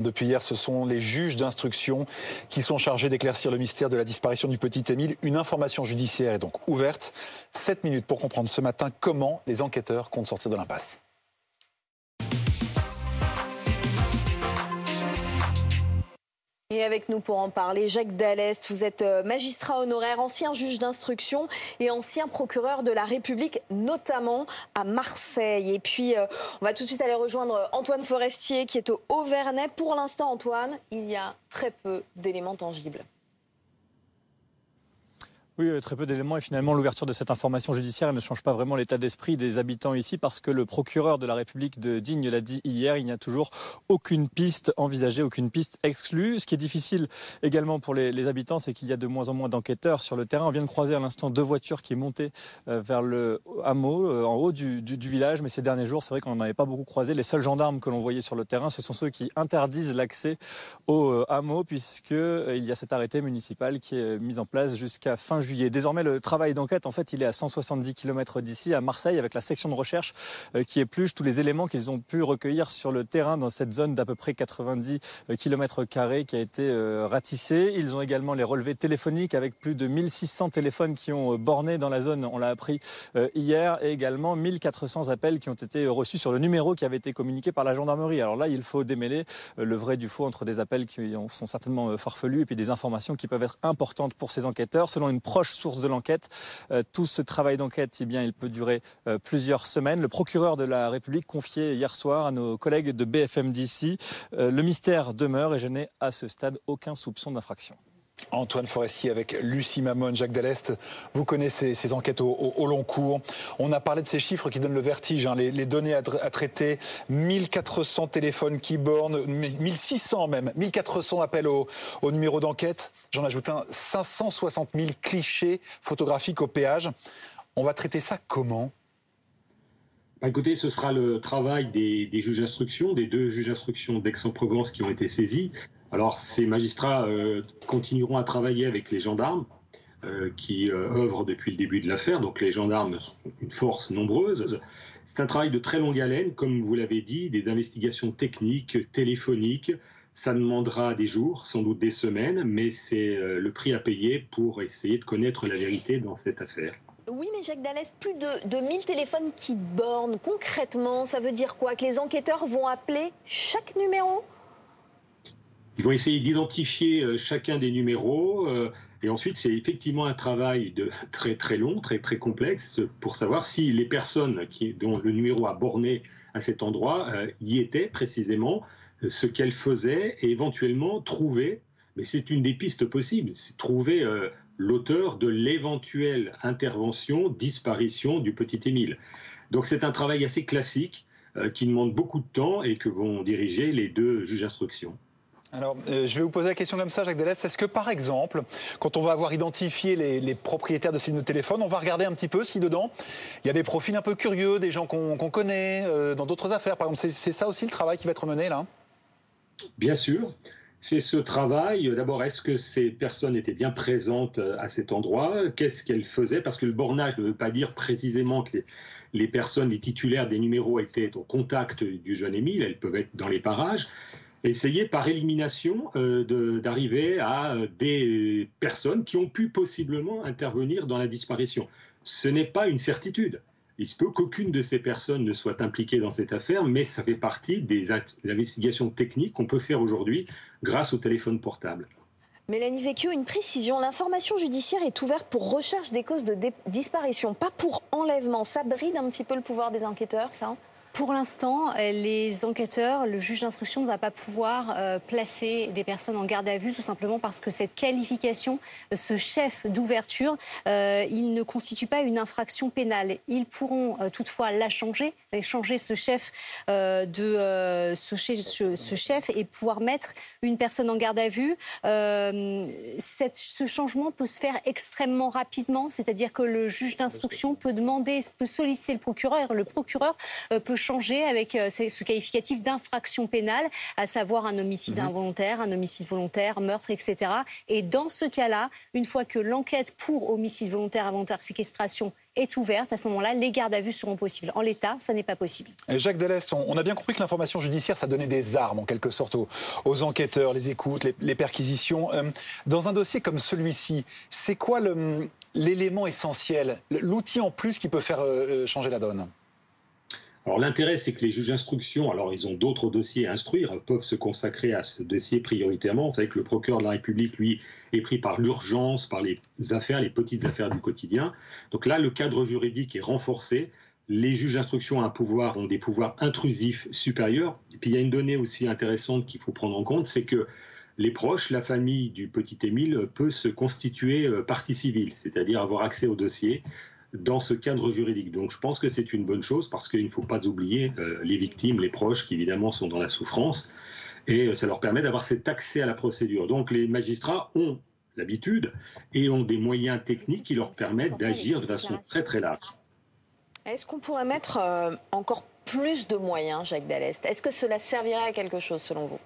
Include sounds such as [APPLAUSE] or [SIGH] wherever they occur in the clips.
Depuis hier, ce sont les juges d'instruction qui sont chargés d'éclaircir le mystère de la disparition du petit Émile. Une information judiciaire est donc ouverte. Sept minutes pour comprendre ce matin comment les enquêteurs comptent sortir de l'impasse. Et avec nous pour en parler, Jacques Dallest, vous êtes euh, magistrat honoraire, ancien juge d'instruction et ancien procureur de la République, notamment à Marseille. Et puis, euh, on va tout de suite aller rejoindre Antoine Forestier qui est au Auvernais. Pour l'instant, Antoine, il y a très peu d'éléments tangibles. Oui, euh, très peu d'éléments et finalement l'ouverture de cette information judiciaire ne change pas vraiment l'état d'esprit des habitants ici parce que le procureur de la République de Digne l'a dit hier, il n'y a toujours aucune piste envisagée, aucune piste exclue. Ce qui est difficile également pour les, habitants, c'est qu'il y a de moins en moins d'enquêteurs sur le terrain. On vient de croiser à l'instant deux voitures qui montaient euh, vers le hameau, euh, en haut du, village, mais ces derniers jours, c'est vrai qu'on n'en avait pas beaucoup croisé. Les seuls gendarmes que l'on voyait sur le terrain, ce sont ceux qui interdisent l'accès au hameau puisqu'il y a cet arrêté municipal qui est mis en place jusqu'à fin juillet Désormais, le travail d'enquête, en fait, il est à 170 km d'ici, à Marseille, avec la section de recherche euh, qui épluche tous les éléments qu'ils ont pu recueillir sur le terrain dans cette zone d'à peu près 90 km carrés qui a été euh, ratissée. Ils ont également les relevés téléphoniques avec plus de 1600 téléphones qui ont euh, borné dans la zone, on l'a appris hier, et également 1400 appels qui ont été reçus sur le numéro qui avait été communiqué par la gendarmerie. Alors là, il faut démêler le vrai du faux entre des appels qui sont certainement farfelus et puis des informations qui peuvent être importantes pour ces enquêteurs. Selon une proche source de l'enquête. Euh, tout ce travail d'enquête, eh bien, il peut durer euh, plusieurs semaines. Le procureur de la République confiait hier soir à nos collègues de BFM d'ici, euh, le mystère demeure et je n'ai à ce stade aucun soupçon d'infraction. Antoine Forestier avec Lucie Mamone, Jacques Dallest. Vous connaissez ces enquêtes au, long cours. On a parlé de ces chiffres qui donnent le vertige. Hein. les, données à, traiter, 1400 téléphones qui bornent, 1600 même, 1400 appels au, numéro d'enquête. J'en ajoute un, 560 000 clichés photographiques au péage. On va traiter ça comment? Écoutez, ce sera le travail des, des juges d'instruction, des deux juges d'instruction d'Aix-en-Provence qui ont été saisis. Alors, ces magistrats euh, continueront à travailler avec les gendarmes euh, qui euh, œuvrent depuis le début de l'affaire. Donc, les gendarmes sont une force nombreuse. C'est un travail de très longue haleine, comme vous l'avez dit, des investigations techniques, téléphoniques. Ça demandera des jours, sans doute des semaines, mais c'est le prix à payer pour essayer de connaître la vérité dans cette affaire. Oui, mais Jacques Dallès, plus de, de 1000 téléphones qui bornent. Concrètement, ça veut dire quoi? Que les enquêteurs vont appeler chaque numéro? Ils vont essayer d'identifier euh, chacun des numéros. Euh, et ensuite, c'est effectivement un travail de [LAUGHS] très très long, très très complexe pour savoir si les personnes qui, dont le numéro a borné à cet endroit euh, y étaient précisément, ce qu'elles faisaient et éventuellement trouver, mais c'est une des pistes possibles, c'est trouver l'auteur de l'éventuelle intervention, disparition du petit Émile. Donc c'est un travail assez classique qui demande beaucoup de temps et que vont diriger les deux juges d'instruction. Alors, euh, je vais vous poser la question comme ça, Jacques Delès. Est-ce que, par exemple, quand on va avoir identifié les, propriétaires de ces lignes de téléphone, on va regarder un petit peu si dedans, il y a des profils un peu curieux, des gens qu'on connaît euh, dans d'autres affaires, par exemple C'est ça aussi le travail qui va être mené, là? Bien sûr. C'est ce travail. D'abord, est-ce que ces personnes étaient bien présentes euh, à cet endroit? Qu'est-ce qu'elles faisaient? Parce que le bornage ne veut pas dire précisément que les, personnes, les titulaires des numéros étaient au contact du jeune Émile. Elles peuvent être dans les parages essayer par élimination euh, d'arriver à euh, des personnes qui ont pu possiblement intervenir dans la disparition. Ce n'est pas une certitude. Il se peut qu'aucune de ces personnes ne soit impliquée dans cette affaire, mais ça fait partie des investigations techniques qu'on peut faire aujourd'hui grâce au téléphone portable. Mélanie Vecchio, une précision. L'information judiciaire est ouverte pour recherche des causes de disparition, pas pour enlèvement. Ça bride un petit peu le pouvoir des enquêteurs, ça? Pour l'instant, les enquêteurs, le juge d'instruction ne va pas pouvoir euh, placer des personnes en garde à vue tout simplement parce que cette qualification, ce chef d'ouverture, euh, il ne constitue pas une infraction pénale. Ils pourront euh, toutefois la changer, changer ce chef et pouvoir mettre une personne en garde à vue. Ce changement peut se faire extrêmement rapidement, c'est-à-dire que le juge d'instruction peut demander, peut solliciter le procureur, le procureur peut changer avec ce qualificatif d'infraction pénale, à savoir un homicide mhm. involontaire, un homicide volontaire, meurtre, etc. Et dans ce cas-là, une fois que l'enquête pour homicide volontaire, involontaire, séquestration est ouverte, à ce moment-là, les gardes à vue seront possibles. En l'état, ça n'est pas possible. Jacques Delest, on a bien compris que l'information judiciaire, ça donnait des armes, en quelque sorte, aux, enquêteurs, les écoutes, les, perquisitions. Euh, dans un dossier comme celui-ci, c'est quoi l'élément essentiel, l'outil en plus qui peut faire euh, changer la donne? Alors l'intérêt, c'est que les juges d'instruction, alors ils ont d'autres dossiers à instruire, peuvent se consacrer à ce dossier prioritairement. Vous savez que le procureur de la République, lui, est pris par l'urgence, par les affaires, les petites affaires du quotidien. Donc là, le cadre juridique est renforcé. Les juges d'instruction ont pouvoir, ont des pouvoirs intrusifs supérieurs. Et puis il y a une donnée aussi intéressante qu'il faut prendre en compte, c'est que les proches, la famille du petit Émile peut se constituer euh, partie civile, c'est-à-dire avoir accès au dossier dans ce cadre juridique. Donc je pense que c'est une bonne chose parce qu'il ne faut pas oublier euh, les victimes, les proches qui évidemment sont dans la souffrance et euh, ça leur permet d'avoir cet accès à la procédure. Donc les magistrats ont l'habitude et ont des moyens techniques qui leur permettent d'agir de façon très très large. Est-ce qu'on pourrait mettre euh, encore plus de moyens, Jacques Dallest? Est-ce que cela servirait à quelque chose selon vous?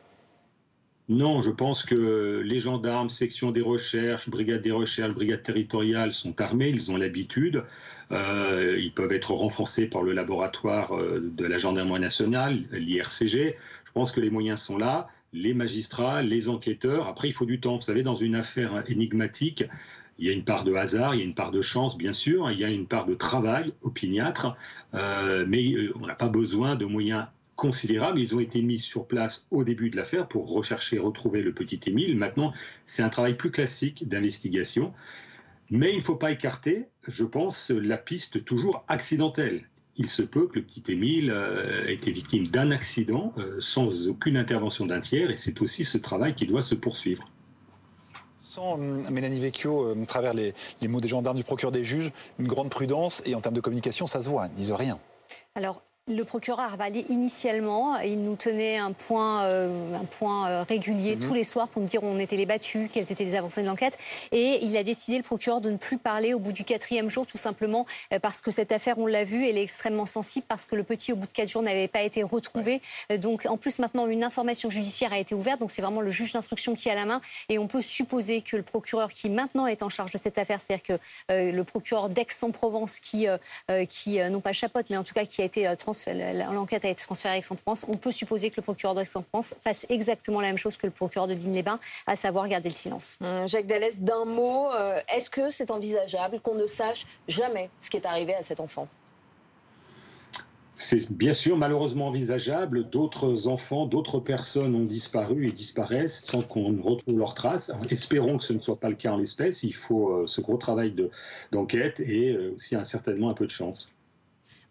Non, je pense que les gendarmes, section des recherches, brigade des recherches, brigade territoriale sont armés, ils ont l'habitude. Euh, ils peuvent être renforcés par le laboratoire euh, de la gendarmerie nationale, l'IRCG. Je pense que les moyens sont là, les magistrats, les enquêteurs. Après, il faut du temps. Vous savez, dans une affaire énigmatique, il y a une part de hasard, il y a une part de chance, bien sûr, il y a une part de travail opiniâtre, euh, mais on n'a pas besoin de moyens considérables. Ils ont été mis sur place au début de l'affaire pour rechercher et retrouver le petit Émile. Maintenant, c'est un travail plus classique d'investigation. Mais il ne faut pas écarter, je pense, la piste toujours accidentelle. Il se peut que le petit Émile euh, ait été victime d'un accident euh, sans aucune intervention d'un tiers, et c'est aussi ce travail qui doit se poursuivre. Sans euh, Mélanie Vecchio, à travers les, les, mots des gendarmes, du procureur des juges, une grande prudence, et en termes de communication, ça se voit, ils ne disent rien. Alors, le procureur allé initialement, il nous tenait un point, euh, un point euh, régulier mhm. tous les soirs pour nous dire où on était les battus, quelles étaient les avancées de l'enquête. Et il a décidé, le procureur, de ne plus parler au bout du quatrième jour, tout simplement euh, parce que cette affaire, on l'a vu, elle est extrêmement sensible, parce que le petit, au bout de quatre jours, n'avait pas été retrouvé. Donc, en plus, maintenant, une information judiciaire a été ouverte. Donc, c'est vraiment le juge d'instruction qui a la main. Et on peut supposer que le procureur qui maintenant est en charge de cette affaire, c'est-à-dire que le procureur d'Aix-en-Provence, qui, qui non pas chapote, mais en tout cas qui a été l'enquête a été transférée à Aix-en-Provence, on peut supposer que le procureur d'Aix-en-Provence fasse exactement la même chose que le procureur de Digne-les-Bains, à savoir garder le silence. Hum, Jacques Dallès, d'un mot, euh, est-ce que c'est envisageable qu'on ne sache jamais ce qui est arrivé à cet enfant? C'est bien sûr malheureusement envisageable. D'autres enfants, d'autres personnes ont disparu et disparaissent sans qu'on retrouve leurs traces. espérons que ce ne soit pas le cas en l'espèce. Il faut euh, ce gros travail d'enquête et euh, aussi certainement un peu de chance.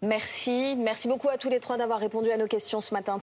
Merci. Merci beaucoup à tous les trois d'avoir répondu à nos questions ce matin.